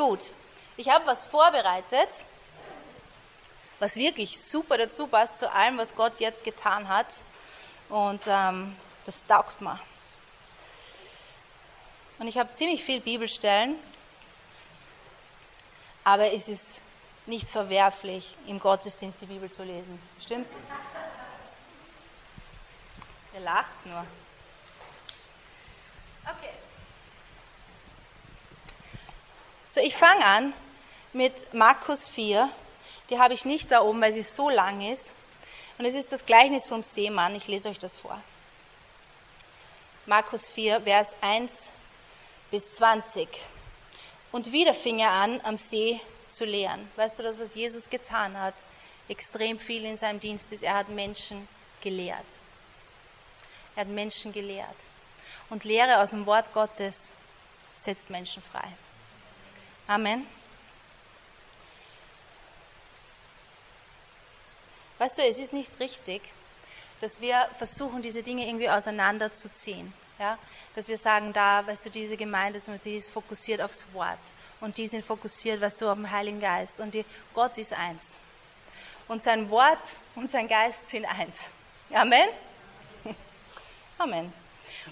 Gut, ich habe was vorbereitet, was wirklich super dazu passt zu allem, was Gott jetzt getan hat. Und ähm, das taugt mir. Und ich habe ziemlich viel Bibelstellen, aber es ist nicht verwerflich, im Gottesdienst die Bibel zu lesen. Stimmt's? Ihr lacht's nur. Okay. So, ich fange an mit Markus 4. Die habe ich nicht da oben, weil sie so lang ist. Und es ist das Gleichnis vom Seemann. Ich lese euch das vor. Markus 4, Vers 1 bis 20. Und wieder fing er an, am See zu lehren. Weißt du das, was Jesus getan hat? Extrem viel in seinem Dienst ist, er hat Menschen gelehrt. Er hat Menschen gelehrt. Und Lehre aus dem Wort Gottes setzt Menschen frei. Amen. Weißt du, es ist nicht richtig, dass wir versuchen, diese Dinge irgendwie auseinanderzuziehen. Ja? Dass wir sagen, da, weißt du, diese Gemeinde, die ist fokussiert aufs Wort und die sind fokussiert, weißt du, auf den Heiligen Geist und die, Gott ist eins. Und sein Wort und sein Geist sind eins. Amen? Amen.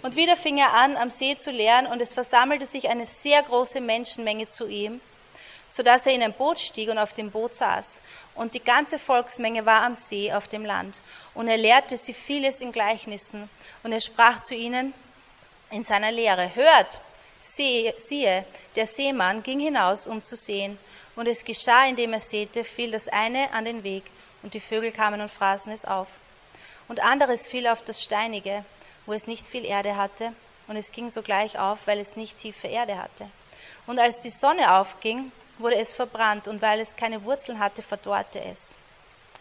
Und wieder fing er an, am See zu lehren, und es versammelte sich eine sehr große Menschenmenge zu ihm, so dass er in ein Boot stieg und auf dem Boot saß. Und die ganze Volksmenge war am See auf dem Land. Und er lehrte sie vieles in Gleichnissen. Und er sprach zu ihnen in seiner Lehre, hört, siehe, der Seemann ging hinaus, um zu sehen. Und es geschah, indem er säte, fiel das eine an den Weg, und die Vögel kamen und fraßen es auf. Und anderes fiel auf das Steinige, wo es nicht viel Erde hatte, und es ging sogleich auf, weil es nicht tiefe Erde hatte. Und als die Sonne aufging, wurde es verbrannt, und weil es keine Wurzeln hatte, verdorrte es.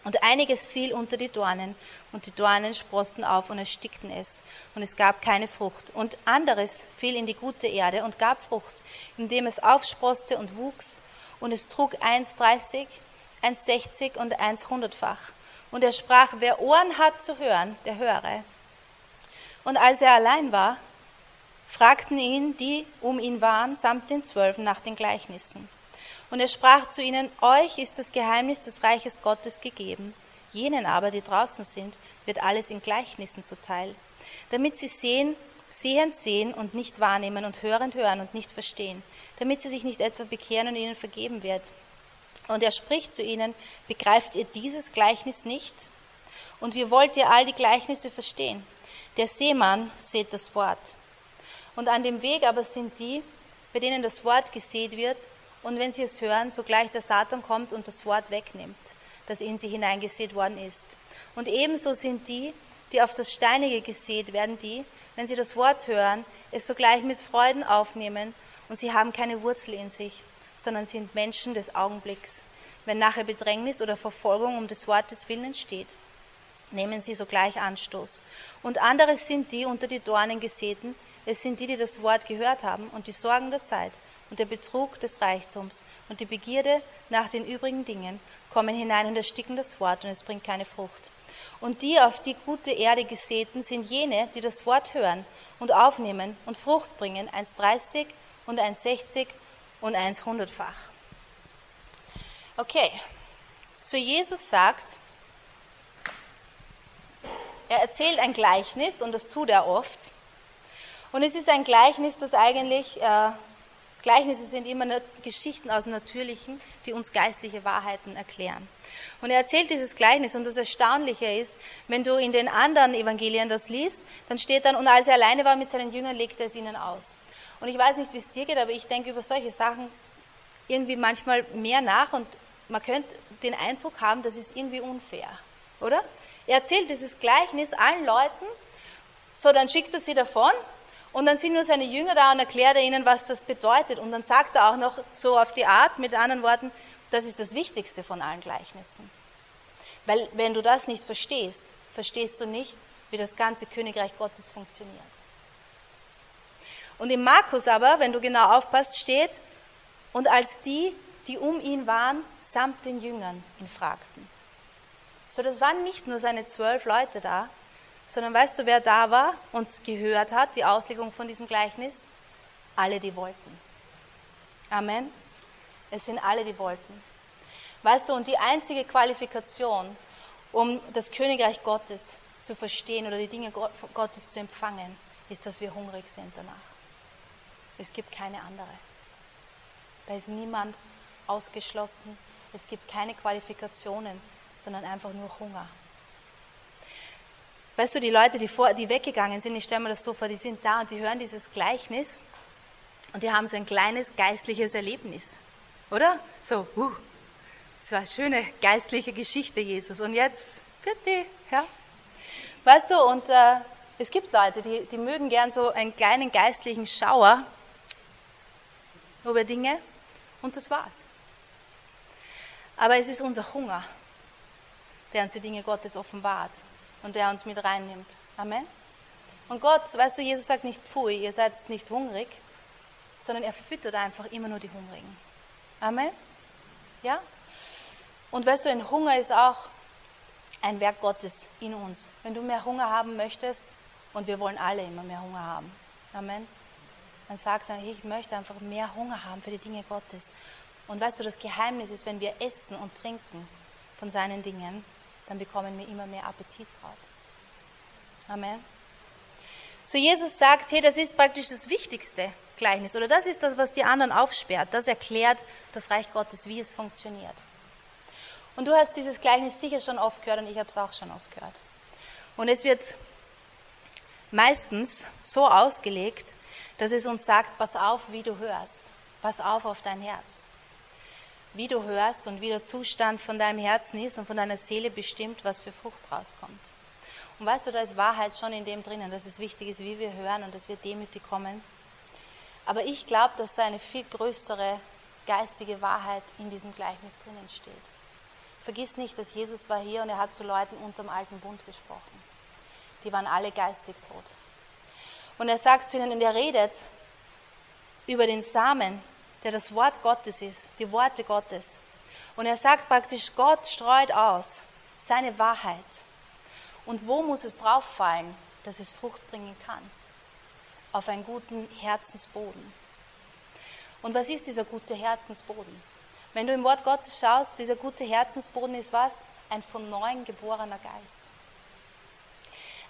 Und einiges fiel unter die Dornen, und die Dornen sprosten auf und erstickten es, und es gab keine Frucht. Und anderes fiel in die gute Erde und gab Frucht, indem es aufsproste und wuchs, und es trug eins dreißig, eins sechzig und eins hundertfach. Und er sprach, wer Ohren hat zu hören, der höre. Und als er allein war, fragten ihn die um ihn waren, samt den Zwölfen nach den Gleichnissen. Und er sprach zu ihnen, euch ist das Geheimnis des Reiches Gottes gegeben. Jenen aber, die draußen sind, wird alles in Gleichnissen zuteil, damit sie sehen, sehend sehen und nicht wahrnehmen und hörend hören und nicht verstehen, damit sie sich nicht etwa bekehren und ihnen vergeben wird. Und er spricht zu ihnen, begreift ihr dieses Gleichnis nicht? Und wie wollt ihr all die Gleichnisse verstehen? Der Seemann sät das Wort. Und an dem Weg aber sind die, bei denen das Wort gesät wird, und wenn sie es hören, sogleich der Satan kommt und das Wort wegnimmt, das in sie hineingesät worden ist. Und ebenso sind die, die auf das Steinige gesät werden, die, wenn sie das Wort hören, es sogleich mit Freuden aufnehmen, und sie haben keine Wurzel in sich, sondern sind Menschen des Augenblicks, wenn nachher Bedrängnis oder Verfolgung um des Wortes willen entsteht nehmen sie sogleich Anstoß. Und andere sind die unter die Dornen gesäten, es sind die, die das Wort gehört haben und die Sorgen der Zeit und der Betrug des Reichtums und die Begierde nach den übrigen Dingen kommen hinein und ersticken das Wort und es bringt keine Frucht. Und die auf die gute Erde gesäten sind jene, die das Wort hören und aufnehmen und Frucht bringen, 1,30 und 1,60 und 1,100-fach. Okay, so Jesus sagt, er erzählt ein Gleichnis und das tut er oft. Und es ist ein Gleichnis, das eigentlich, äh, Gleichnisse sind immer Geschichten aus Natürlichen, die uns geistliche Wahrheiten erklären. Und er erzählt dieses Gleichnis und das Erstaunliche ist, wenn du in den anderen Evangelien das liest, dann steht dann, und als er alleine war mit seinen Jüngern, legte er es ihnen aus. Und ich weiß nicht, wie es dir geht, aber ich denke über solche Sachen irgendwie manchmal mehr nach und man könnte den Eindruck haben, das ist irgendwie unfair, oder? Er erzählt dieses Gleichnis allen Leuten, so dann schickt er sie davon und dann sind nur seine Jünger da und erklärt er ihnen, was das bedeutet. Und dann sagt er auch noch so auf die Art, mit anderen Worten, das ist das Wichtigste von allen Gleichnissen. Weil wenn du das nicht verstehst, verstehst du nicht, wie das ganze Königreich Gottes funktioniert. Und im Markus aber, wenn du genau aufpasst, steht, und als die, die um ihn waren, samt den Jüngern ihn fragten. So, das waren nicht nur seine zwölf Leute da, sondern weißt du, wer da war und gehört hat, die Auslegung von diesem Gleichnis? Alle, die wollten. Amen. Es sind alle, die wollten. Weißt du, und die einzige Qualifikation, um das Königreich Gottes zu verstehen oder die Dinge Gottes zu empfangen, ist, dass wir hungrig sind danach. Es gibt keine andere. Da ist niemand ausgeschlossen. Es gibt keine Qualifikationen, sondern einfach nur Hunger. Weißt du, die Leute, die, vor, die weggegangen sind, ich stelle mir das so vor, die sind da und die hören dieses Gleichnis und die haben so ein kleines geistliches Erlebnis, oder? So, uh, das war eine schöne geistliche Geschichte, Jesus. Und jetzt, bitte, ja. Weißt du, und äh, es gibt Leute, die, die mögen gern so einen kleinen geistlichen Schauer über Dinge und das war's. Aber es ist unser Hunger, der uns die Dinge Gottes offenbart und der uns mit reinnimmt. Amen. Und Gott, weißt du, Jesus sagt nicht, pfui, ihr seid nicht hungrig, sondern er füttert einfach immer nur die Hungrigen. Amen. Ja? Und weißt du, ein Hunger ist auch ein Werk Gottes in uns. Wenn du mehr Hunger haben möchtest, und wir wollen alle immer mehr Hunger haben. Amen. Dann sagst du, ich möchte einfach mehr Hunger haben für die Dinge Gottes. Und weißt du, das Geheimnis ist, wenn wir essen und trinken von seinen Dingen, dann bekommen wir immer mehr Appetit drauf. Amen. So Jesus sagt, hey, das ist praktisch das wichtigste Gleichnis oder das ist das, was die anderen aufsperrt. Das erklärt das Reich Gottes, wie es funktioniert. Und du hast dieses Gleichnis sicher schon oft gehört und ich habe es auch schon oft gehört. Und es wird meistens so ausgelegt, dass es uns sagt, pass auf, wie du hörst. Pass auf auf dein Herz wie du hörst und wie der Zustand von deinem Herzen ist und von deiner Seele bestimmt, was für Frucht rauskommt. Und weißt du, da ist Wahrheit schon in dem drinnen, dass es wichtig ist, wie wir hören und dass wir demütig kommen. Aber ich glaube, dass da eine viel größere geistige Wahrheit in diesem Gleichnis drinnen steht. Vergiss nicht, dass Jesus war hier und er hat zu Leuten unterm alten Bund gesprochen. Die waren alle geistig tot. Und er sagt zu ihnen, und er redet über den Samen, der das Wort Gottes ist, die Worte Gottes. Und er sagt praktisch, Gott streut aus seine Wahrheit. Und wo muss es drauf fallen, dass es Frucht bringen kann? Auf einen guten Herzensboden. Und was ist dieser gute Herzensboden? Wenn du im Wort Gottes schaust, dieser gute Herzensboden ist was? Ein von neuem geborener Geist.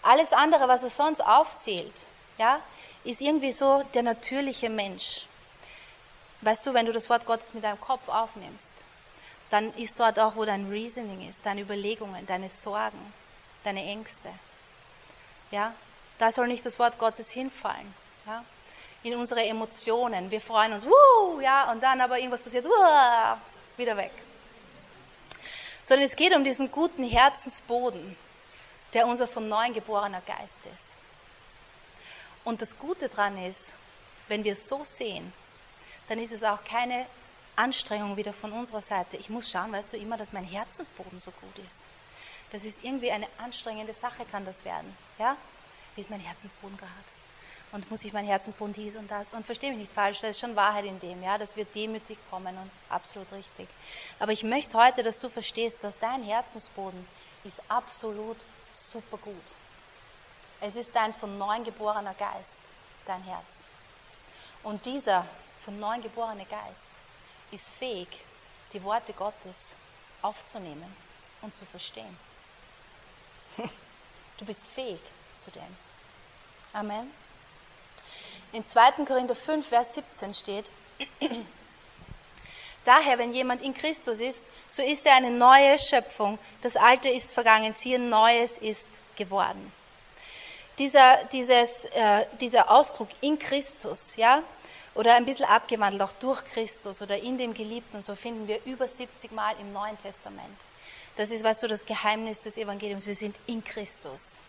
Alles andere, was er sonst aufzählt, ja, ist irgendwie so der natürliche Mensch. Weißt du, wenn du das Wort Gottes mit deinem Kopf aufnimmst, dann ist dort auch, wo dein Reasoning ist, deine Überlegungen, deine Sorgen, deine Ängste. Ja, da soll nicht das Wort Gottes hinfallen. Ja, in unsere Emotionen. Wir freuen uns, wuh, ja, und dann aber irgendwas passiert, wuh, wieder weg. Sondern es geht um diesen guten Herzensboden, der unser von neuem geborener Geist ist. Und das Gute daran ist, wenn wir es so sehen, dann ist es auch keine Anstrengung wieder von unserer Seite. Ich muss schauen, weißt du, immer, dass mein Herzensboden so gut ist. Das ist irgendwie eine anstrengende Sache, kann das werden. Ja? Wie ist mein Herzensboden gerade? Und muss ich mein Herzensboden dies und das? Und verstehe mich nicht falsch, da ist schon Wahrheit in dem, ja, dass wir demütig kommen und absolut richtig. Aber ich möchte heute, dass du verstehst, dass dein Herzensboden ist absolut super gut. Es ist dein von neuem geborener Geist, dein Herz. Und dieser von neuem geborene Geist ist fähig, die Worte Gottes aufzunehmen und zu verstehen. Du bist fähig zu dem. Amen. In 2. Korinther 5, Vers 17 steht, Daher, wenn jemand in Christus ist, so ist er eine neue Schöpfung. Das Alte ist vergangen, siehe, Neues ist geworden. Dieser, dieses, äh, dieser Ausdruck in Christus, ja, oder ein bisschen abgewandelt, auch durch Christus oder in dem Geliebten, so finden wir über 70 Mal im Neuen Testament. Das ist, weißt du, das Geheimnis des Evangeliums. Wir sind in Christus.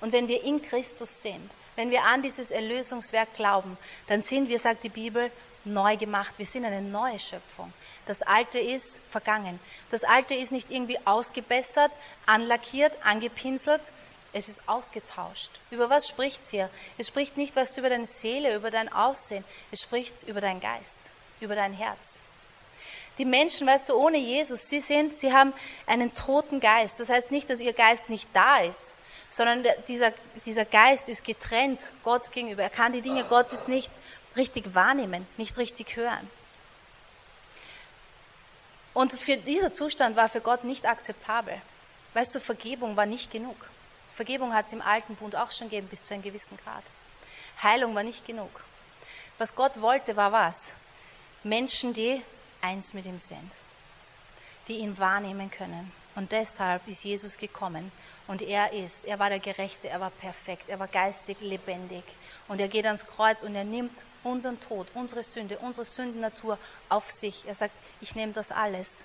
Und wenn wir in Christus sind, wenn wir an dieses Erlösungswerk glauben, dann sind wir, sagt die Bibel, neu gemacht. Wir sind eine neue Schöpfung. Das Alte ist vergangen. Das Alte ist nicht irgendwie ausgebessert, anlackiert, angepinselt, es ist ausgetauscht. Über was spricht es hier? Es spricht nicht was über deine Seele, über dein Aussehen. Es spricht über deinen Geist, über dein Herz. Die Menschen, weißt du, ohne Jesus, sie sind, sie haben einen toten Geist. Das heißt nicht, dass ihr Geist nicht da ist, sondern dieser, dieser Geist ist getrennt Gott gegenüber. Er kann die Dinge Gottes nicht richtig wahrnehmen, nicht richtig hören. Und für dieser Zustand war für Gott nicht akzeptabel. Weißt du, Vergebung war nicht genug. Vergebung hat es im alten Bund auch schon gegeben, bis zu einem gewissen Grad. Heilung war nicht genug. Was Gott wollte, war was? Menschen, die eins mit ihm sind, die ihn wahrnehmen können. Und deshalb ist Jesus gekommen. Und er ist, er war der Gerechte, er war perfekt, er war geistig lebendig. Und er geht ans Kreuz und er nimmt unseren Tod, unsere Sünde, unsere Sündennatur auf sich. Er sagt, ich nehme das alles.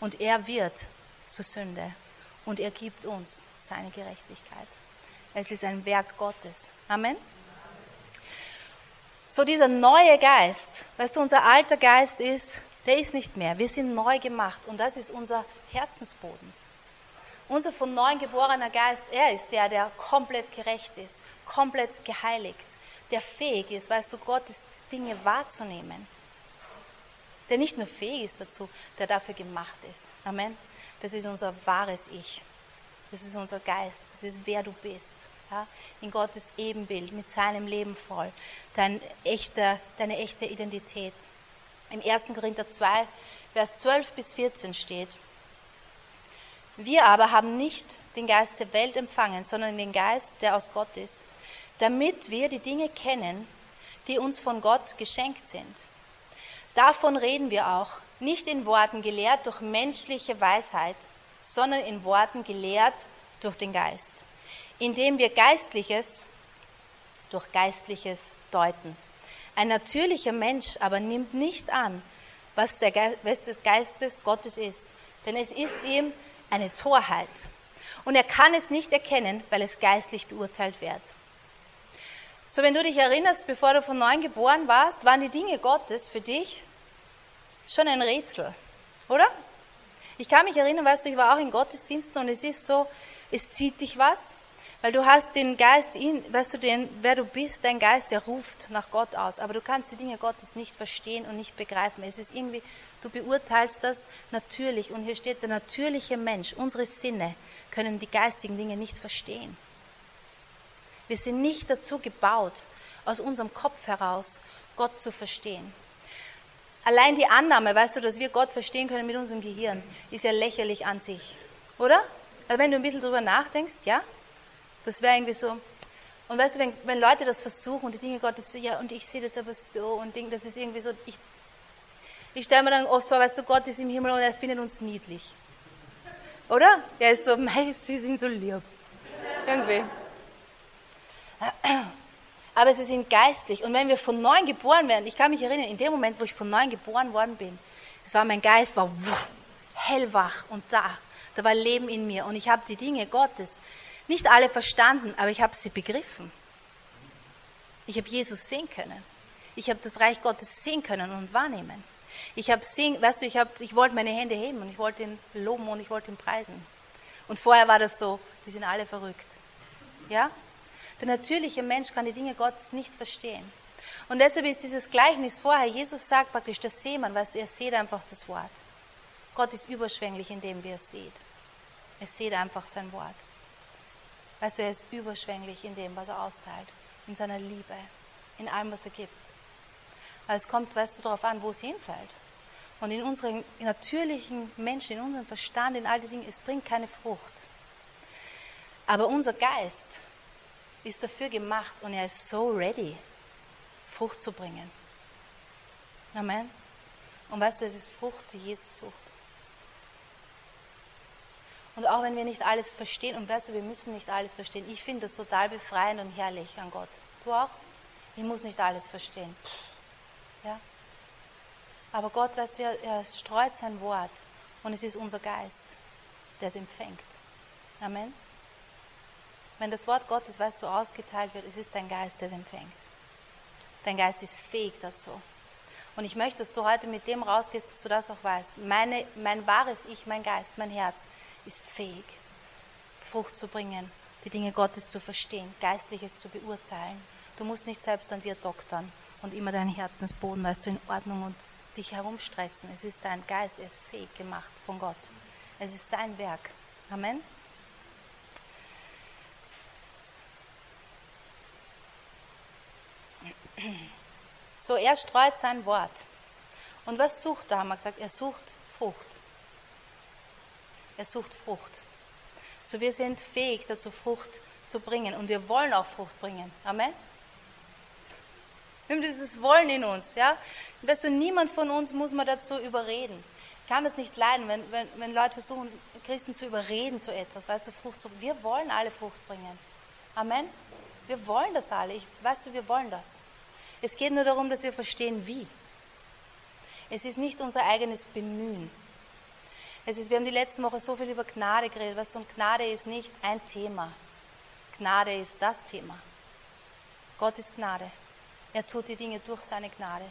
Und er wird zur Sünde. Und er gibt uns seine Gerechtigkeit. Es ist ein Werk Gottes. Amen. So dieser neue Geist, weißt du, unser alter Geist ist, der ist nicht mehr. Wir sind neu gemacht und das ist unser Herzensboden. Unser von neuem geborener Geist, er ist der, der komplett gerecht ist, komplett geheiligt, der fähig ist, weißt du, Gottes Dinge wahrzunehmen. Der nicht nur fähig ist dazu, der dafür gemacht ist. Amen. Das ist unser wahres Ich. Das ist unser Geist. Das ist wer du bist. Ja? In Gottes Ebenbild, mit seinem Leben voll. Dein echter, deine echte Identität. Im 1. Korinther 2, Vers 12 bis 14 steht, wir aber haben nicht den Geist der Welt empfangen, sondern den Geist, der aus Gott ist, damit wir die Dinge kennen, die uns von Gott geschenkt sind. Davon reden wir auch, nicht in Worten gelehrt durch menschliche Weisheit, sondern in Worten gelehrt durch den Geist, indem wir Geistliches durch Geistliches deuten. Ein natürlicher Mensch aber nimmt nicht an, was, der Geist, was des Geistes Gottes ist, denn es ist ihm eine Torheit. Und er kann es nicht erkennen, weil es geistlich beurteilt wird. So, wenn du dich erinnerst, bevor du von neuem geboren warst, waren die Dinge Gottes für dich schon ein Rätsel, oder? Ich kann mich erinnern, weißt du, ich war auch in Gottesdiensten und es ist so, es zieht dich was, weil du hast den Geist, in, weißt du, den, wer du bist, dein Geist, der ruft nach Gott aus, aber du kannst die Dinge Gottes nicht verstehen und nicht begreifen. Es ist irgendwie, du beurteilst das natürlich und hier steht, der natürliche Mensch, unsere Sinne können die geistigen Dinge nicht verstehen. Wir sind nicht dazu gebaut, aus unserem Kopf heraus Gott zu verstehen. Allein die Annahme, weißt du, dass wir Gott verstehen können mit unserem Gehirn, ist ja lächerlich an sich, oder? Also wenn du ein bisschen drüber nachdenkst, ja, das wäre irgendwie so. Und weißt du, wenn, wenn Leute das versuchen und die Dinge Gottes so, ja, und ich sehe das aber so und Ding, das ist irgendwie so, ich, ich stelle mir dann oft vor, weißt du, Gott ist im Himmel und er findet uns niedlich. Oder? Er ist so, mei, sie sind so lieb. Irgendwie. Aber sie sind geistlich. Und wenn wir von neuem geboren werden, ich kann mich erinnern, in dem Moment, wo ich von neuem geboren worden bin, es war mein Geist war hellwach und da. Da war Leben in mir und ich habe die Dinge Gottes nicht alle verstanden, aber ich habe sie begriffen. Ich habe Jesus sehen können. Ich habe das Reich Gottes sehen können und wahrnehmen. Ich habe sehen, weißt du, ich, hab, ich wollte meine Hände heben und ich wollte ihn loben und ich wollte ihn preisen. Und vorher war das so, die sind alle verrückt. Ja? Der natürliche Mensch kann die Dinge Gottes nicht verstehen. Und deshalb ist dieses Gleichnis vorher, Jesus sagt praktisch, das Seemann, weißt du, er sieht einfach das Wort. Gott ist überschwänglich in dem, wie er sieht. Er sieht einfach sein Wort. Weißt du, er ist überschwänglich in dem, was er austeilt, in seiner Liebe, in allem, was er gibt. Aber es kommt, weißt du, darauf an, wo es hinfällt. Und in unseren natürlichen Menschen, in unserem Verstand, in all die Dinge, es bringt keine Frucht. Aber unser Geist ist dafür gemacht und er ist so ready, Frucht zu bringen. Amen. Und weißt du, es ist Frucht, die Jesus sucht. Und auch wenn wir nicht alles verstehen, und weißt du, wir müssen nicht alles verstehen. Ich finde das total befreiend und herrlich an Gott. Du auch? Ich muss nicht alles verstehen. Ja? Aber Gott, weißt du, er, er streut sein Wort und es ist unser Geist, der es empfängt. Amen. Wenn das Wort Gottes, weißt du, ausgeteilt wird, es ist dein Geist, der es empfängt. Dein Geist ist fähig dazu. Und ich möchte, dass du heute mit dem rausgehst, dass du das auch weißt. Meine, mein wahres Ich, mein Geist, mein Herz ist fähig, Frucht zu bringen, die Dinge Gottes zu verstehen, Geistliches zu beurteilen. Du musst nicht selbst an dir doktern und immer deinen Herzensboden, weißt du, in Ordnung und dich herumstressen. Es ist dein Geist, er ist fähig gemacht von Gott. Es ist sein Werk. Amen. So, er streut sein Wort. Und was sucht er, haben wir gesagt? Er sucht Frucht. Er sucht Frucht. So wir sind fähig dazu, Frucht zu bringen. Und wir wollen auch Frucht bringen. Amen. Wir haben dieses Wollen in uns. Ja? Weißt du, niemand von uns muss man dazu überreden. Ich kann das nicht leiden, wenn, wenn, wenn Leute versuchen, Christen zu überreden zu etwas. Weißt du, Frucht zu Wir wollen alle Frucht bringen. Amen. Wir wollen das alle. Ich, weißt du, wir wollen das. Es geht nur darum, dass wir verstehen, wie. Es ist nicht unser eigenes Bemühen. Es ist, wir haben die letzten Woche so viel über Gnade geredet, weißt du, und Gnade ist nicht ein Thema. Gnade ist das Thema. Gott ist Gnade. Er tut die Dinge durch seine Gnade.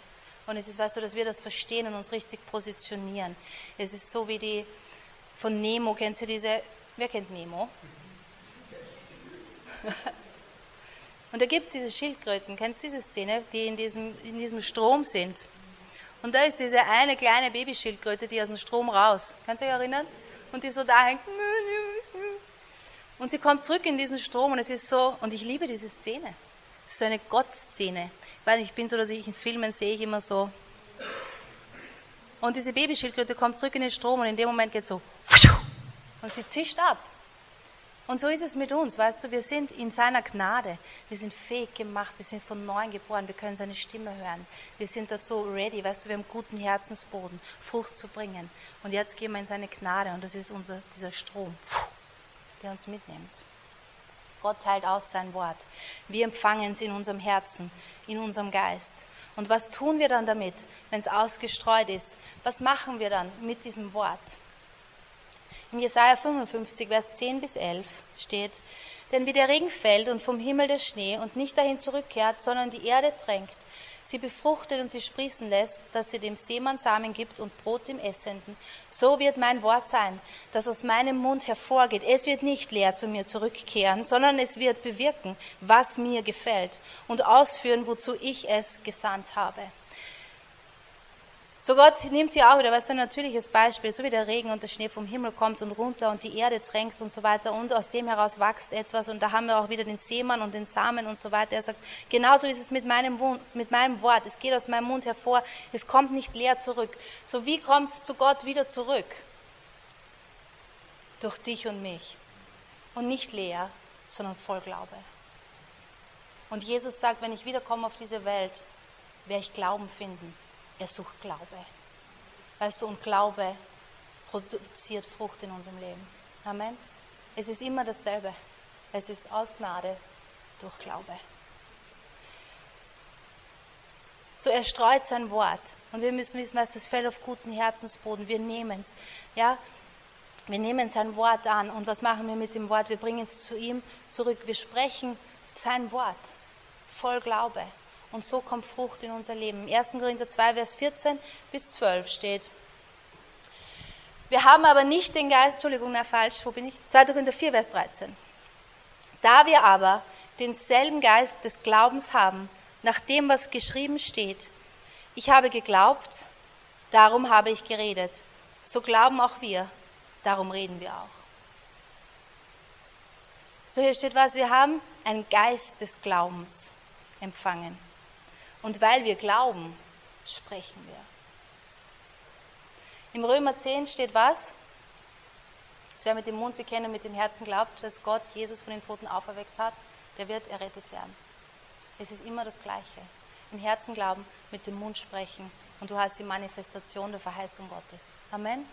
Und es ist, weißt du, dass wir das verstehen und uns richtig positionieren. Es ist so wie die von Nemo, kennst du diese, wer kennt Nemo? Und da gibt es diese Schildkröten, kennst du diese Szene, die in diesem, in diesem Strom sind? Und da ist diese eine kleine Babyschildkröte, die aus dem Strom raus. Kannst du dich erinnern? Und die so da hängt. Und sie kommt zurück in diesen Strom und es ist so, und ich liebe diese Szene. Es ist so eine Gottszene. Ich weiß nicht, ich bin so, dass ich in Filmen sehe ich immer so. Und diese Babyschildkröte kommt zurück in den Strom und in dem Moment geht so. Und sie zischt ab. Und so ist es mit uns, weißt du, wir sind in seiner Gnade, wir sind fähig gemacht, wir sind von neuem geboren, wir können seine Stimme hören, wir sind dazu ready, weißt du, wir haben guten Herzensboden, Frucht zu bringen. Und jetzt gehen wir in seine Gnade und das ist unser, dieser Strom, der uns mitnimmt. Gott teilt aus sein Wort. Wir empfangen es in unserem Herzen, in unserem Geist. Und was tun wir dann damit, wenn es ausgestreut ist? Was machen wir dann mit diesem Wort? Im Jesaja 55, Vers 10 bis 11 steht, denn wie der Regen fällt und vom Himmel der Schnee und nicht dahin zurückkehrt, sondern die Erde tränkt, sie befruchtet und sie sprießen lässt, dass sie dem Seemann Samen gibt und Brot dem Essenden, so wird mein Wort sein, das aus meinem Mund hervorgeht. Es wird nicht leer zu mir zurückkehren, sondern es wird bewirken, was mir gefällt und ausführen, wozu ich es gesandt habe. So Gott nimmt hier auch wieder, was so ein natürliches Beispiel, so wie der Regen und der Schnee vom Himmel kommt und runter und die Erde tränkt und so weiter und aus dem heraus wächst etwas und da haben wir auch wieder den Seemann und den Samen und so weiter. Er sagt, genauso ist es mit meinem, mit meinem Wort, es geht aus meinem Mund hervor, es kommt nicht leer zurück. So wie kommt es zu Gott wieder zurück? Durch dich und mich. Und nicht leer, sondern voll Glaube. Und Jesus sagt, wenn ich wiederkomme auf diese Welt, werde ich Glauben finden er sucht Glaube. Weißt du, und Glaube produziert Frucht in unserem Leben. Amen. Es ist immer dasselbe. Es ist aus Gnade durch Glaube. So er streut sein Wort. Und wir müssen wissen, was das fällt auf guten Herzensboden. Wir nehmen es. Ja? Wir nehmen sein Wort an. Und was machen wir mit dem Wort? Wir bringen es zu ihm zurück. Wir sprechen sein Wort voll Glaube. Und so kommt Frucht in unser Leben. 1. Korinther 2, Vers 14 bis 12 steht. Wir haben aber nicht den Geist, Entschuldigung, na falsch, wo bin ich? 2. Korinther 4, Vers 13. Da wir aber denselben Geist des Glaubens haben, nach dem, was geschrieben steht, ich habe geglaubt, darum habe ich geredet. So glauben auch wir, darum reden wir auch. So hier steht was, wir haben einen Geist des Glaubens empfangen. Und weil wir glauben, sprechen wir. Im Römer 10 steht was? Dass wer mit dem Mund bekennt und mit dem Herzen glaubt, dass Gott Jesus von den Toten auferweckt hat, der wird errettet werden. Es ist immer das Gleiche. Im Herzen glauben, mit dem Mund sprechen und du hast die Manifestation der Verheißung Gottes. Amen.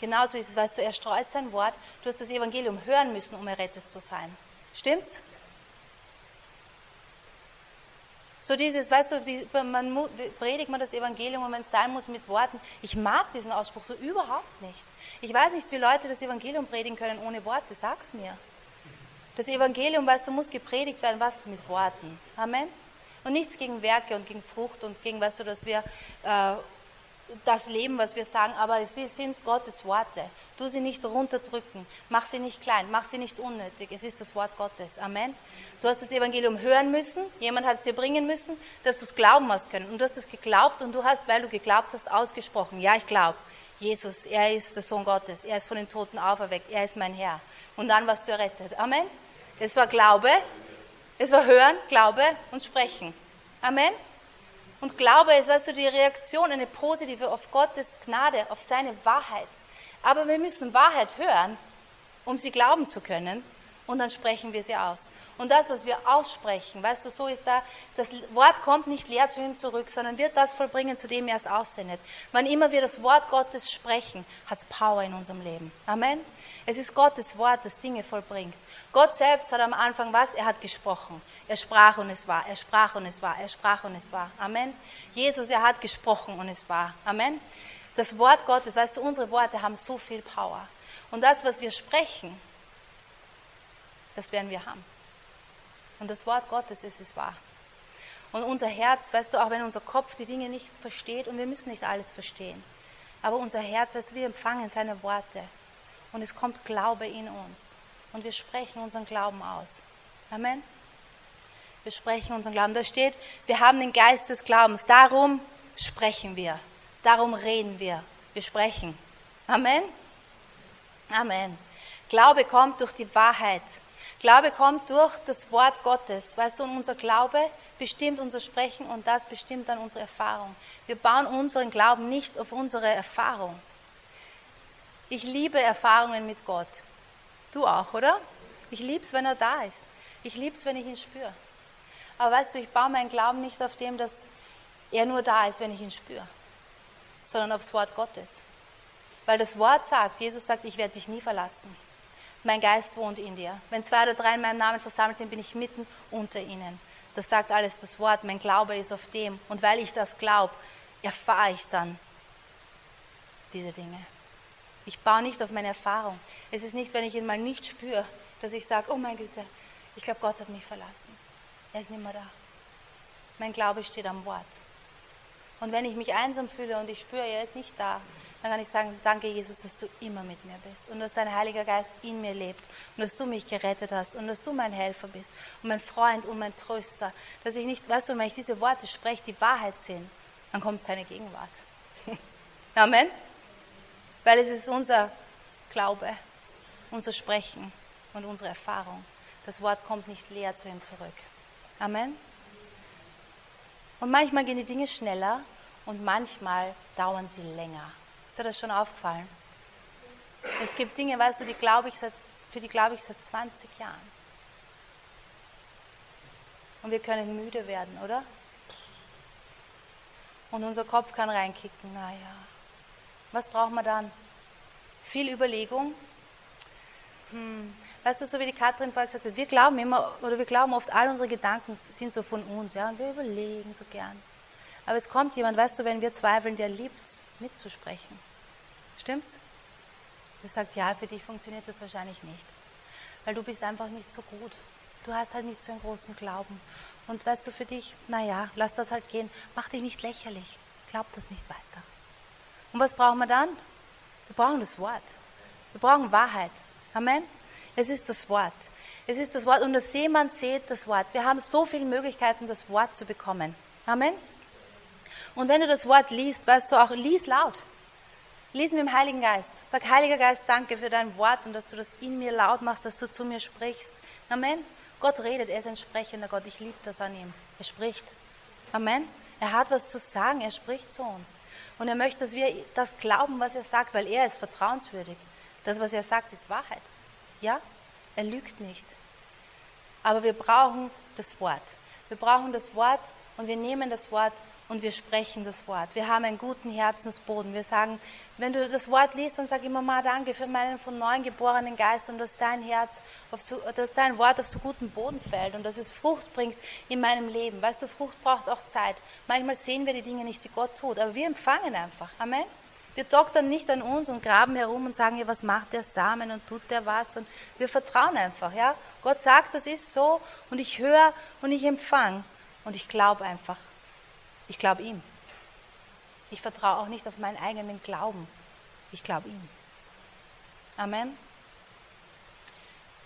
Genauso ist es, weißt du, er streut sein Wort. Du hast das Evangelium hören müssen, um errettet zu sein. Stimmt's? So dieses, weißt du, die, man predigt man das Evangelium und es sein muss mit Worten. Ich mag diesen Ausspruch so überhaupt nicht. Ich weiß nicht, wie Leute das Evangelium predigen können ohne Worte. Sag's mir. Das Evangelium, weißt du, muss gepredigt werden, was? Mit Worten. Amen. Und nichts gegen Werke und gegen Frucht und gegen, weißt du, dass wir äh, das Leben, was wir sagen, aber sie sind Gottes Worte. Du sie nicht runterdrücken, mach sie nicht klein, mach sie nicht unnötig. Es ist das Wort Gottes. Amen. Du hast das Evangelium hören müssen, jemand hat es dir bringen müssen, dass du es glauben hast können. Und du hast es geglaubt und du hast, weil du geglaubt hast, ausgesprochen. Ja, ich glaube. Jesus, er ist der Sohn Gottes, er ist von den Toten auferweckt, er ist mein Herr. Und dann warst du errettet. Amen. Es war Glaube, es war Hören, Glaube und Sprechen. Amen. Und Glaube ist, weißt du, die Reaktion, eine positive auf Gottes Gnade, auf seine Wahrheit. Aber wir müssen Wahrheit hören, um sie glauben zu können. Und dann sprechen wir sie aus. Und das, was wir aussprechen, weißt du, so ist da, das Wort kommt nicht leer zu ihm zurück, sondern wird das vollbringen, zu dem er es aussendet. Wann immer wir das Wort Gottes sprechen, hat es Power in unserem Leben. Amen. Es ist Gottes Wort, das Dinge vollbringt. Gott selbst hat am Anfang was? Er hat gesprochen. Er sprach und es war. Er sprach und es war. Er sprach und es war. Amen. Jesus, er hat gesprochen und es war. Amen. Das Wort Gottes, weißt du, unsere Worte haben so viel Power. Und das, was wir sprechen, das werden wir haben. Und das Wort Gottes ist es wahr. Und unser Herz, weißt du, auch wenn unser Kopf die Dinge nicht versteht, und wir müssen nicht alles verstehen, aber unser Herz, weißt du, wir empfangen seine Worte und es kommt Glaube in uns. Und wir sprechen unseren Glauben aus. Amen. Wir sprechen unseren Glauben. Da steht, wir haben den Geist des Glaubens. Darum sprechen wir. Darum reden wir. Wir sprechen. Amen. Amen. Glaube kommt durch die Wahrheit. Glaube kommt durch das Wort Gottes. Weißt du, und unser Glaube bestimmt unser Sprechen und das bestimmt dann unsere Erfahrung. Wir bauen unseren Glauben nicht auf unsere Erfahrung. Ich liebe Erfahrungen mit Gott. Du auch, oder? Ich liebe es, wenn er da ist. Ich liebe es, wenn ich ihn spüre. Aber weißt du, ich baue meinen Glauben nicht auf dem, dass er nur da ist, wenn ich ihn spüre, sondern aufs Wort Gottes. Weil das Wort sagt, Jesus sagt, ich werde dich nie verlassen. Mein Geist wohnt in dir. Wenn zwei oder drei in meinem Namen versammelt sind, bin ich mitten unter ihnen. Das sagt alles das Wort. Mein Glaube ist auf dem. Und weil ich das glaube, erfahre ich dann diese Dinge. Ich baue nicht auf meine Erfahrung. Es ist nicht, wenn ich ihn mal nicht spüre, dass ich sage, oh mein Güte, ich glaube, Gott hat mich verlassen. Er ist nicht mehr da. Mein Glaube steht am Wort. Und wenn ich mich einsam fühle und ich spüre, er ist nicht da, dann kann ich sagen, danke Jesus, dass du immer mit mir bist und dass dein Heiliger Geist in mir lebt und dass du mich gerettet hast und dass du mein Helfer bist und mein Freund und mein Tröster. Dass ich nicht, weißt du, wenn ich diese Worte spreche, die Wahrheit sind, dann kommt seine Gegenwart. Amen weil es ist unser Glaube, unser Sprechen und unsere Erfahrung. Das Wort kommt nicht leer zu ihm zurück. Amen. Und manchmal gehen die Dinge schneller und manchmal dauern sie länger. Ist dir das schon aufgefallen? Es gibt Dinge, weißt du, die glaube ich seit, für die glaube ich seit 20 Jahren. Und wir können müde werden, oder? Und unser Kopf kann reinkicken, naja, was braucht man dann? Viel Überlegung. Hm. Weißt du, so wie die Katrin vorher gesagt hat, wir glauben immer, oder wir glauben oft, all unsere Gedanken sind so von uns, ja, und wir überlegen so gern. Aber es kommt jemand, weißt du, wenn wir zweifeln, der liebt es, mitzusprechen. Stimmt's? Der sagt, ja, für dich funktioniert das wahrscheinlich nicht. Weil du bist einfach nicht so gut. Du hast halt nicht so einen großen Glauben. Und weißt du, für dich, naja, lass das halt gehen. Mach dich nicht lächerlich. Glaub das nicht weiter. Und was brauchen wir dann? Wir brauchen das Wort. Wir brauchen Wahrheit. Amen. Es ist das Wort. Es ist das Wort und der Seemann sieht das Wort. Wir haben so viele Möglichkeiten, das Wort zu bekommen. Amen. Und wenn du das Wort liest, weißt du auch, lies laut. Lies mit dem Heiligen Geist. Sag, Heiliger Geist, danke für dein Wort und dass du das in mir laut machst, dass du zu mir sprichst. Amen. Gott redet, er ist ein sprechender Gott. Ich liebe das an ihm. Er spricht. Amen. Er hat was zu sagen, er spricht zu uns. Und er möchte, dass wir das glauben, was er sagt, weil er ist vertrauenswürdig. Das, was er sagt, ist Wahrheit. Ja, er lügt nicht. Aber wir brauchen das Wort. Wir brauchen das Wort und wir nehmen das Wort und wir sprechen das Wort. Wir haben einen guten Herzensboden. Wir sagen, wenn du das Wort liest, dann sag immer mal danke für meinen von neuem geborenen Geist und dass dein Herz, so, dass dein Wort auf so guten Boden fällt und dass es Frucht bringt in meinem Leben. Weißt du, Frucht braucht auch Zeit. Manchmal sehen wir die Dinge nicht, die Gott tut, aber wir empfangen einfach. Amen. Wir doktern nicht an uns und graben herum und sagen, ja, was macht der Samen und tut der was und wir vertrauen einfach, ja. Gott sagt, das ist so und ich höre und ich empfange und ich glaube einfach ich glaube ihm. Ich vertraue auch nicht auf meinen eigenen Glauben. Ich glaube ihm. Amen.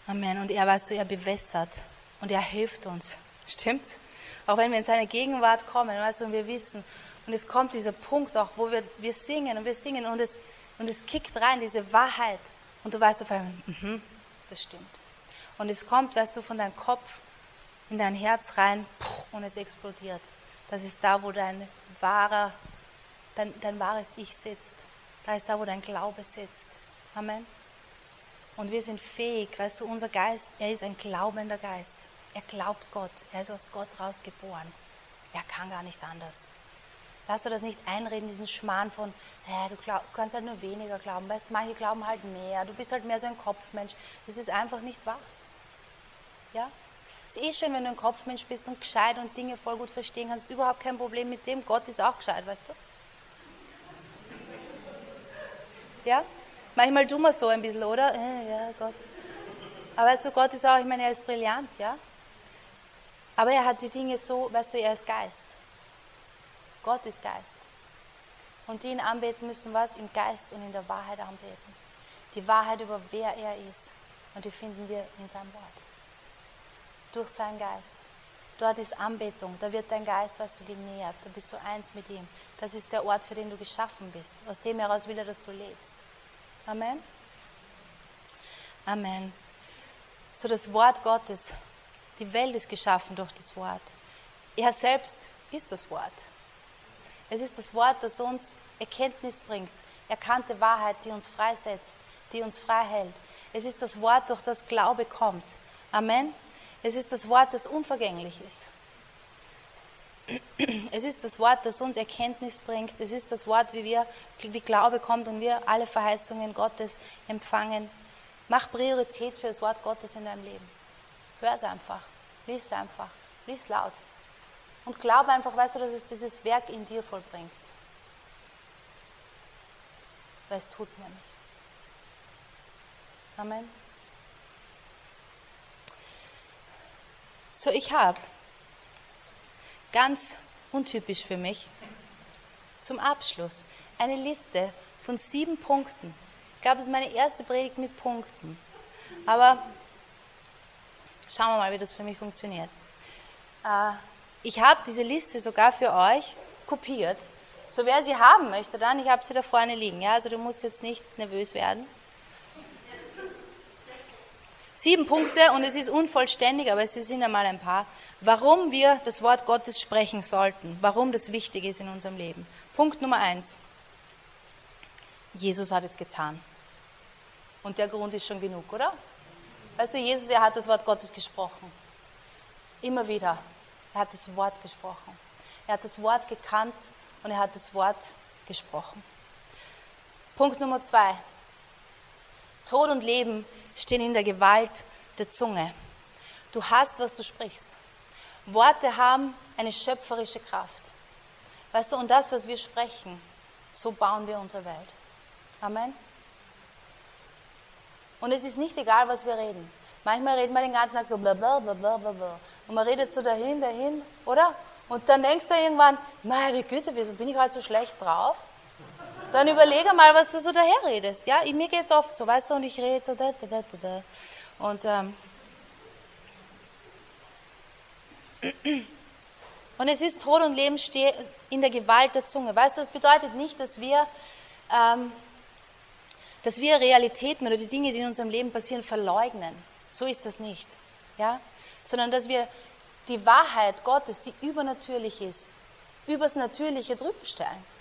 Amen. Und er, weißt du, er bewässert und er hilft uns. Stimmt's? Auch wenn wir in seine Gegenwart kommen, weißt du, und wir wissen, und es kommt dieser Punkt auch, wo wir, wir singen und wir singen und es, und es kickt rein, diese Wahrheit. Und du weißt auf einmal, mhm, das stimmt. Und es kommt, weißt du, von deinem Kopf in dein Herz rein und es explodiert das ist da, wo dein, wahrer, dein, dein wahres Ich sitzt. Da ist da, wo dein Glaube sitzt. Amen. Und wir sind fähig, weißt du, unser Geist, er ist ein glaubender Geist. Er glaubt Gott. Er ist aus Gott rausgeboren. Er kann gar nicht anders. Lass dir das nicht einreden, diesen Schmarrn von, äh, du glaub, kannst halt nur weniger glauben. Weißt, manche glauben halt mehr. Du bist halt mehr so ein Kopfmensch. Das ist einfach nicht wahr. Ja? Es ist eh schön, wenn du ein Kopfmensch bist und gescheit und Dinge voll gut verstehen kannst. Überhaupt kein Problem mit dem. Gott ist auch gescheit, weißt du? Ja? Manchmal tun wir so ein bisschen, oder? Ja, Gott. Aber weißt du, Gott ist auch, ich meine, er ist brillant, ja? Aber er hat die Dinge so, weißt du, er ist Geist. Gott ist Geist. Und die ihn anbeten müssen was? Im Geist und in der Wahrheit anbeten. Die Wahrheit über wer er ist. Und die finden wir in seinem Wort. Durch seinen Geist. Dort ist Anbetung. Da wird dein Geist, was du genährt. Da bist du eins mit ihm. Das ist der Ort, für den du geschaffen bist. Aus dem heraus will er, dass du lebst. Amen. Amen. So das Wort Gottes. Die Welt ist geschaffen durch das Wort. Er selbst ist das Wort. Es ist das Wort, das uns Erkenntnis bringt, erkannte Wahrheit, die uns freisetzt, die uns frei hält. Es ist das Wort, durch das Glaube kommt. Amen. Es ist das Wort, das unvergänglich ist. Es ist das Wort, das uns Erkenntnis bringt. Es ist das Wort, wie wir, wie Glaube kommt und wir alle Verheißungen Gottes empfangen. Mach Priorität für das Wort Gottes in deinem Leben. Hör es einfach. Lies es einfach. Lies laut. Und glaube einfach, weißt du, dass es dieses Werk in dir vollbringt. Weil es tut es nämlich. Amen. So, ich habe ganz untypisch für mich zum Abschluss eine Liste von sieben Punkten. Ich glaube, das ist meine erste Predigt mit Punkten. Aber schauen wir mal, wie das für mich funktioniert. Äh, ich habe diese Liste sogar für euch kopiert. So wer sie haben möchte dann, ich habe sie da vorne liegen. Ja? Also du musst jetzt nicht nervös werden. Sieben Punkte und es ist unvollständig, aber es sind einmal ein paar. Warum wir das Wort Gottes sprechen sollten, warum das wichtig ist in unserem Leben. Punkt Nummer eins. Jesus hat es getan. Und der Grund ist schon genug, oder? Also Jesus, er hat das Wort Gottes gesprochen. Immer wieder. Er hat das Wort gesprochen. Er hat das Wort gekannt und er hat das Wort gesprochen. Punkt Nummer zwei. Tod und Leben stehen in der Gewalt der Zunge. Du hast, was du sprichst. Worte haben eine schöpferische Kraft. Weißt du, und das, was wir sprechen, so bauen wir unsere Welt. Amen. Und es ist nicht egal, was wir reden. Manchmal reden wir den ganzen Tag so bla bla bla bla bla. Und man redet so dahin, dahin, oder? Und dann denkst du irgendwann, meine Güte, wieso bin ich heute so schlecht drauf? Dann überlege mal, was du so daher redest. Ja, mir geht es oft so, weißt du, und ich rede so da, da, da, da. Und, ähm, und es ist Tod und Leben in der Gewalt der Zunge. Weißt du, das bedeutet nicht, dass wir, ähm, dass wir Realitäten oder die Dinge, die in unserem Leben passieren, verleugnen. So ist das nicht. Ja? Sondern dass wir die Wahrheit Gottes, die übernatürlich ist, übers Natürliche drüber stellen.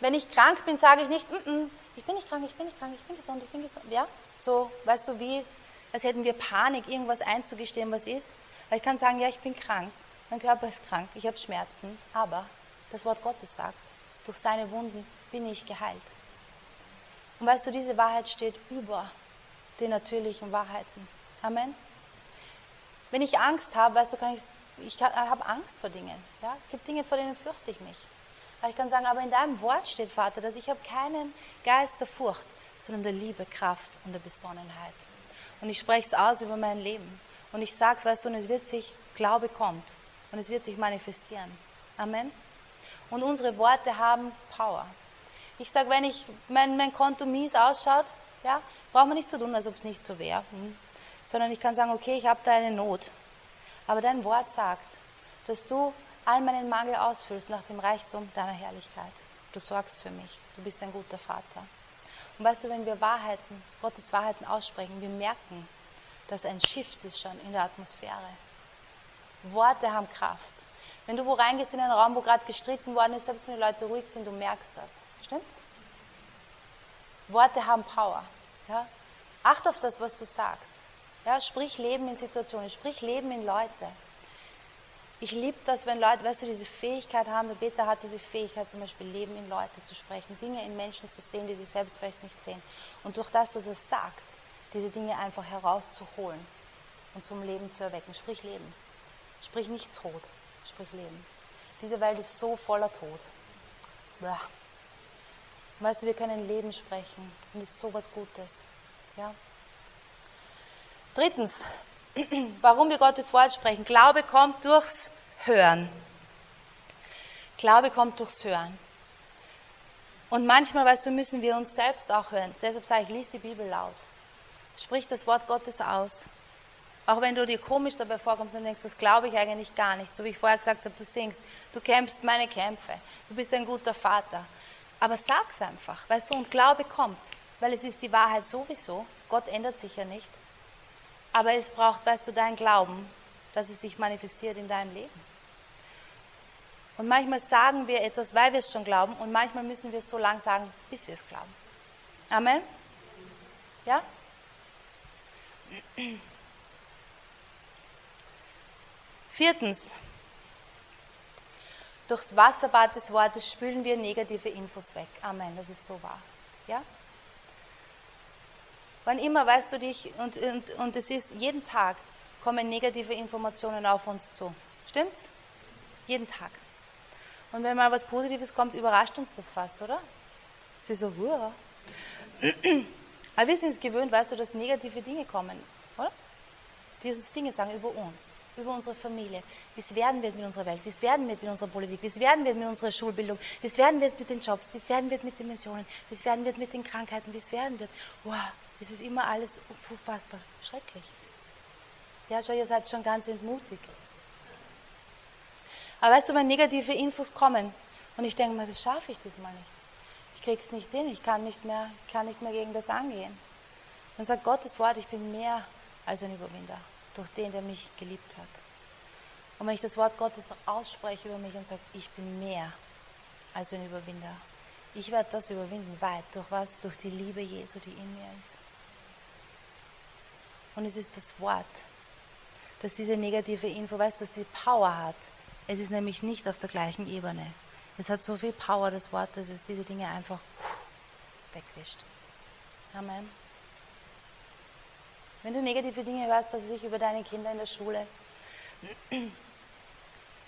Wenn ich krank bin, sage ich nicht, mm -mm, ich bin nicht krank, ich bin nicht krank, ich bin gesund, ich bin gesund. Ja, so, weißt du, wie, als hätten wir Panik, irgendwas einzugestehen, was ist. Weil ich kann sagen, ja, ich bin krank, mein Körper ist krank, ich habe Schmerzen, aber das Wort Gottes sagt, durch seine Wunden bin ich geheilt. Und weißt du, diese Wahrheit steht über den natürlichen Wahrheiten. Amen. Wenn ich Angst habe, weißt du, kann ich, ich habe Angst vor Dingen. Ja? Es gibt Dinge, vor denen fürchte ich mich. Aber ich kann sagen, aber in deinem Wort steht, Vater, dass ich habe keinen Geist der Furcht, sondern der Liebe, Kraft und der Besonnenheit. Und ich spreche es aus über mein Leben. Und ich sage es, weißt du, und es wird sich, Glaube kommt. Und es wird sich manifestieren. Amen. Und unsere Worte haben Power. Ich sage, wenn ich, mein, mein Konto mies ausschaut, ja, braucht man nicht so tun, als ob es nicht so wäre. Hm. Sondern ich kann sagen, okay, ich habe da eine Not. Aber dein Wort sagt, dass du all meinen Mangel ausfüllst nach dem Reichtum deiner Herrlichkeit. Du sorgst für mich. Du bist ein guter Vater. Und weißt du, wenn wir Wahrheiten, Gottes Wahrheiten aussprechen, wir merken, dass ein Shift ist schon in der Atmosphäre. Worte haben Kraft. Wenn du wo reingehst in einen Raum, wo gerade gestritten worden ist, selbst wenn die Leute ruhig sind, du merkst das. Stimmt's? Worte haben Power. Ja? Acht auf das, was du sagst. Ja? Sprich Leben in Situationen, sprich Leben in Leute. Ich liebe das, wenn Leute, weißt du, diese Fähigkeit haben. Der Peter hat diese Fähigkeit, zum Beispiel Leben in Leute zu sprechen, Dinge in Menschen zu sehen, die sie selbst vielleicht nicht sehen. Und durch das, dass er sagt, diese Dinge einfach herauszuholen und zum Leben zu erwecken. Sprich Leben. Sprich nicht Tod, sprich Leben. Diese Welt ist so voller Tod. Blah. Weißt du, wir können Leben sprechen und das ist so was Gutes. Ja? Drittens, warum wir Gottes Wort sprechen. Glaube kommt durchs Hören. Glaube kommt durchs Hören. Und manchmal, weißt du, müssen wir uns selbst auch hören. Deshalb sage ich, lies die Bibel laut. Sprich das Wort Gottes aus. Auch wenn du dir komisch dabei vorkommst und denkst, das glaube ich eigentlich gar nicht. So wie ich vorher gesagt habe, du singst, du kämpfst meine Kämpfe, du bist ein guter Vater. Aber sag's einfach, weißt du, und Glaube kommt, weil es ist die Wahrheit sowieso. Gott ändert sich ja nicht. Aber es braucht, weißt du, dein Glauben, dass es sich manifestiert in deinem Leben. Und manchmal sagen wir etwas, weil wir es schon glauben, und manchmal müssen wir es so lange sagen, bis wir es glauben. Amen? Ja? Viertens, durchs Wasserbad des Wortes spülen wir negative Infos weg. Amen, das ist so wahr. Ja? Wann immer, weißt du dich, und, und, und es ist, jeden Tag kommen negative Informationen auf uns zu. Stimmt's? Jeden Tag. Und wenn mal was Positives kommt, überrascht uns das fast, oder? Sie so, Uah. Aber wir sind es gewöhnt, weißt du, dass negative Dinge kommen, oder? Die uns Dinge sagen über uns, über unsere Familie. Wie es werden wird mit unserer Welt, wie es werden wird mit unserer Politik, wie es werden wird mit unserer Schulbildung, wie es werden wird mit den Jobs, wie es werden wird mit den Missionen, wie es werden wird mit den Krankheiten, wie es werden wird. Wow, es ist immer alles unfassbar schrecklich. Ja, schau, ihr seid schon ganz entmutigt. Aber weißt du, wenn negative Infos kommen und ich denke mir, das schaffe ich diesmal nicht. Ich krieg's nicht hin, ich kann nicht mehr, ich kann nicht mehr gegen das angehen. Dann sagt Gottes Wort, ich bin mehr als ein Überwinder durch den, der mich geliebt hat. Und wenn ich das Wort Gottes ausspreche über mich und sage, ich bin mehr als ein Überwinder, ich werde das überwinden, weit. Durch was? Durch die Liebe Jesu, die in mir ist. Und es ist das Wort, dass diese negative Info, weißt, dass die Power hat. Es ist nämlich nicht auf der gleichen Ebene. Es hat so viel Power, das Wort, dass es diese Dinge einfach wegwischt. Amen. Wenn du negative Dinge hörst, was ich über deine Kinder in der Schule,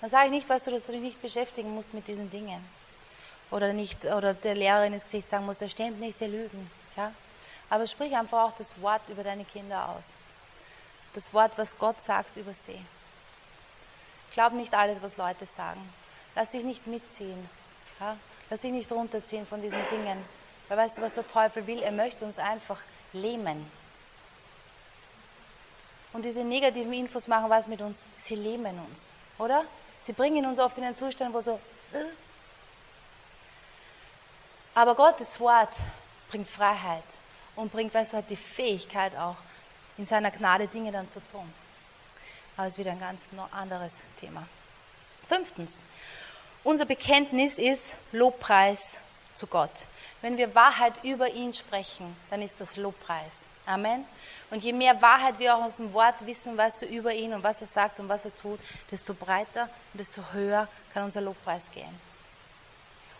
dann sage ich nicht, weißt du, dass du dich nicht beschäftigen musst mit diesen Dingen. Oder nicht, oder der Lehrerin ins Gesicht sagen muss, das stimmt nicht, sie lügen. Ja? Aber sprich einfach auch das Wort über deine Kinder aus. Das Wort, was Gott sagt über sie. Glaub nicht alles, was Leute sagen. Lass dich nicht mitziehen. Ja? Lass dich nicht runterziehen von diesen Dingen. Weil weißt du, was der Teufel will? Er möchte uns einfach lähmen. Und diese negativen Infos machen was mit uns? Sie lähmen uns, oder? Sie bringen uns oft in einen Zustand, wo so. Äh. Aber Gottes Wort bringt Freiheit und bringt, weißt du, hat die Fähigkeit auch, in seiner Gnade Dinge dann zu tun. Aber das ist wieder ein ganz anderes Thema. Fünftens, unser Bekenntnis ist Lobpreis zu Gott. Wenn wir Wahrheit über ihn sprechen, dann ist das Lobpreis. Amen. Und je mehr Wahrheit wir auch aus dem Wort wissen, weißt du, über ihn und was er sagt und was er tut, desto breiter und desto höher kann unser Lobpreis gehen.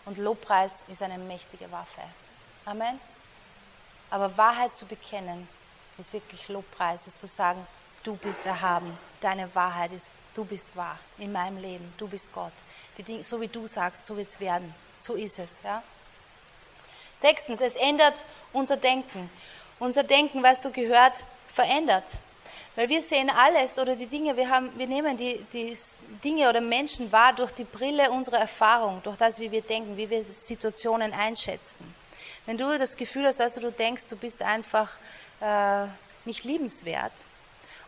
Und Lobpreis ist eine mächtige Waffe. Amen. Aber Wahrheit zu bekennen, ist wirklich Lobpreis, ist zu sagen, du bist erhaben, deine Wahrheit ist, du bist wahr in meinem Leben, du bist Gott. Dinge, so wie du sagst, so wird es werden, so ist es. Ja? Sechstens, es ändert unser Denken. Unser Denken, was du gehört, verändert. Weil wir sehen alles oder die Dinge, wir, haben, wir nehmen die, die Dinge oder Menschen wahr durch die Brille unserer Erfahrung, durch das, wie wir denken, wie wir Situationen einschätzen. Wenn du das Gefühl hast, weißt du, du denkst, du bist einfach äh, nicht liebenswert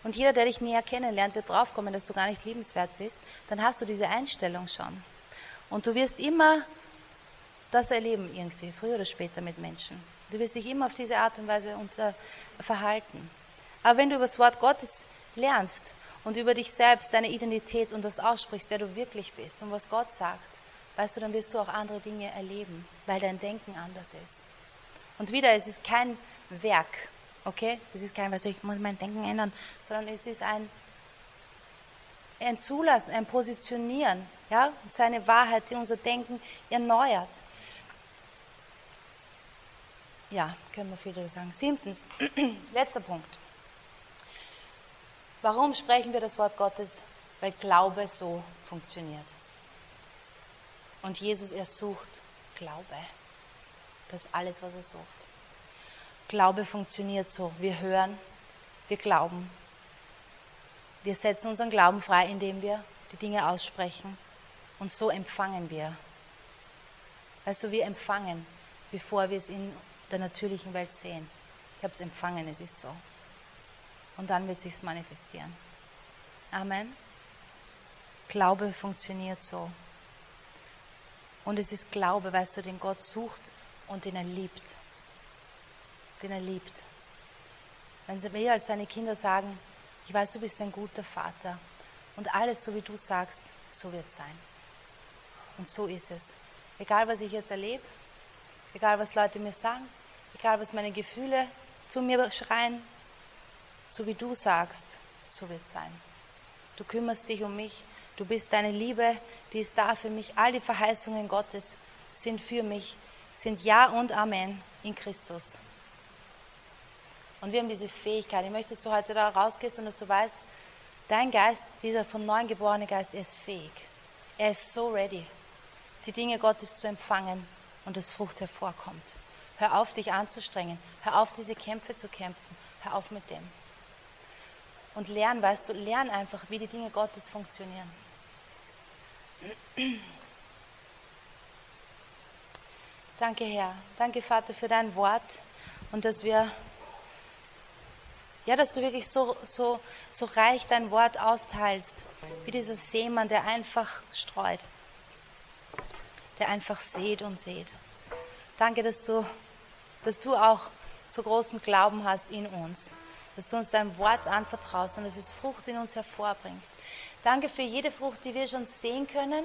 und jeder, der dich näher kennenlernt, wird draufkommen, dass du gar nicht liebenswert bist, dann hast du diese Einstellung schon. Und du wirst immer das erleben irgendwie, früher oder später mit Menschen. Du wirst dich immer auf diese Art und Weise unter, verhalten. Aber wenn du über das Wort Gottes lernst und über dich selbst, deine Identität und das aussprichst, wer du wirklich bist und was Gott sagt, weißt du, dann wirst du auch andere Dinge erleben, weil dein Denken anders ist. Und wieder, es ist kein Werk, okay? Es ist kein, was ich muss mein Denken ändern, sondern es ist ein, ein Zulassen, ein Positionieren, ja? Seine Wahrheit, die unser Denken erneuert. Ja, können wir viel darüber sagen. Siebtens, letzter Punkt. Warum sprechen wir das Wort Gottes? Weil Glaube so funktioniert. Und Jesus, er sucht Glaube. Das ist alles, was er sucht. Glaube funktioniert so. Wir hören, wir glauben. Wir setzen unseren Glauben frei, indem wir die Dinge aussprechen. Und so empfangen wir. Du, wir empfangen, bevor wir es in der natürlichen Welt sehen. Ich habe es empfangen, es ist so. Und dann wird sich manifestieren. Amen. Glaube funktioniert so. Und es ist Glaube, weißt du, den Gott sucht und den er liebt. Den er liebt. Wenn wir als seine Kinder sagen, ich weiß, du bist ein guter Vater und alles so wie du sagst, so wird sein. Und so ist es. Egal was ich jetzt erlebe, egal was Leute mir sagen, egal was meine Gefühle zu mir schreien, so wie du sagst, so wird es sein. Du kümmerst dich um mich, du bist deine Liebe, die ist da für mich. All die Verheißungen Gottes sind für mich, sind Ja und Amen in Christus. Und wir haben diese Fähigkeit. Ich möchte, dass du heute da rausgehst und dass du weißt, dein Geist, dieser von neuem geborene Geist, er ist fähig. Er ist so ready, die Dinge Gottes zu empfangen und dass Frucht hervorkommt. Hör auf, dich anzustrengen. Hör auf, diese Kämpfe zu kämpfen. Hör auf mit dem. Und lern, weißt du, lern einfach, wie die Dinge Gottes funktionieren. Danke, Herr. Danke, Vater, für dein Wort und dass wir, ja, dass du wirklich so, so, so reich dein Wort austeilst, wie dieser Seemann, der einfach streut, der einfach sät und sät. Danke, dass du dass du auch so großen Glauben hast in uns, dass du uns dein Wort anvertraust und dass es Frucht in uns hervorbringt. Danke für jede Frucht, die wir schon sehen können.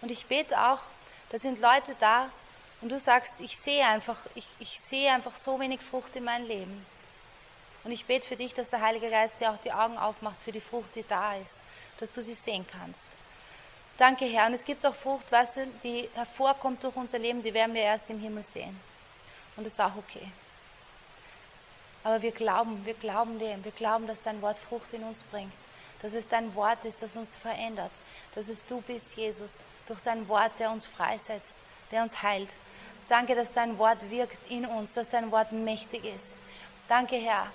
Und ich bete auch, da sind Leute da und du sagst, ich sehe einfach, ich, ich sehe einfach so wenig Frucht in meinem Leben. Und ich bete für dich, dass der Heilige Geist dir auch die Augen aufmacht für die Frucht, die da ist, dass du sie sehen kannst. Danke, Herr. Und es gibt auch Frucht, weißt du, die hervorkommt durch unser Leben, die werden wir erst im Himmel sehen. Und das ist auch okay. Aber wir glauben, wir glauben dem. Wir glauben, dass dein Wort Frucht in uns bringt. Dass es dein Wort ist, das uns verändert. Dass es du bist, Jesus, durch dein Wort, der uns freisetzt, der uns heilt. Danke, dass dein Wort wirkt in uns, dass dein Wort mächtig ist. Danke, Herr.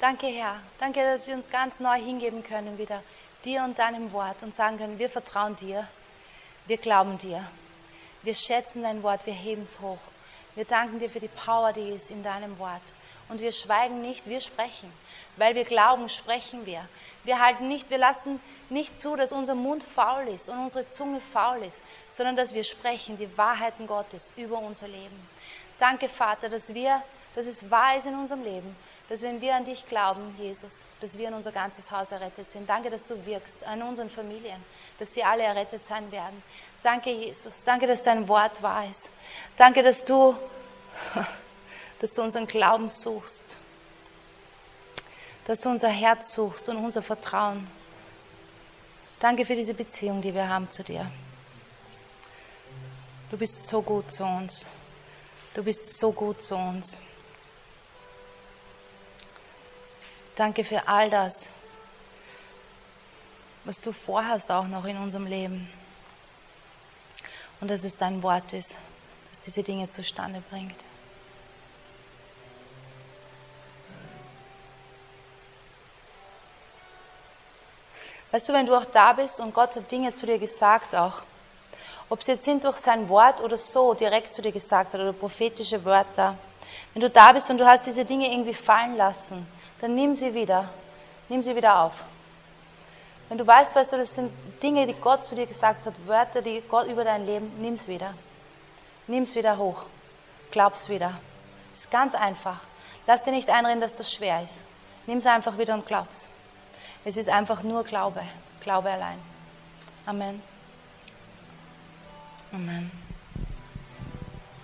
Danke, Herr. Danke, dass wir uns ganz neu hingeben können wieder dir und deinem Wort und sagen können, wir vertrauen dir, wir glauben dir, wir schätzen dein Wort, wir heben es hoch. Wir danken dir für die Power, die ist in deinem Wort. Und wir schweigen nicht, wir sprechen. Weil wir glauben, sprechen wir. Wir halten nicht, wir lassen nicht zu, dass unser Mund faul ist und unsere Zunge faul ist, sondern dass wir sprechen die Wahrheiten Gottes über unser Leben. Danke, Vater, dass wir, dass es wahr ist in unserem Leben dass wenn wir an dich glauben, Jesus, dass wir in unser ganzes Haus errettet sind. Danke, dass du wirkst an unseren Familien, dass sie alle errettet sein werden. Danke, Jesus. Danke, dass dein Wort wahr ist. Danke, dass du, dass du unseren Glauben suchst. Dass du unser Herz suchst und unser Vertrauen. Danke für diese Beziehung, die wir haben zu dir. Du bist so gut zu uns. Du bist so gut zu uns. Danke für all das, was du vorhast auch noch in unserem Leben. Und dass es dein Wort ist, das diese Dinge zustande bringt. Weißt du, wenn du auch da bist und Gott hat Dinge zu dir gesagt auch, ob sie jetzt sind durch sein Wort oder so direkt zu dir gesagt hat oder prophetische Wörter, wenn du da bist und du hast diese Dinge irgendwie fallen lassen, dann nimm sie wieder. Nimm sie wieder auf. Wenn du weißt, weißt du, das sind Dinge, die Gott zu dir gesagt hat, Wörter, die Gott über dein Leben, nimm es wieder. Nimm es wieder hoch. Glaub's wieder. Ist ganz einfach. Lass dir nicht einreden, dass das schwer ist. Nimm es einfach wieder und glaub's. Es ist einfach nur Glaube, Glaube allein. Amen. Amen.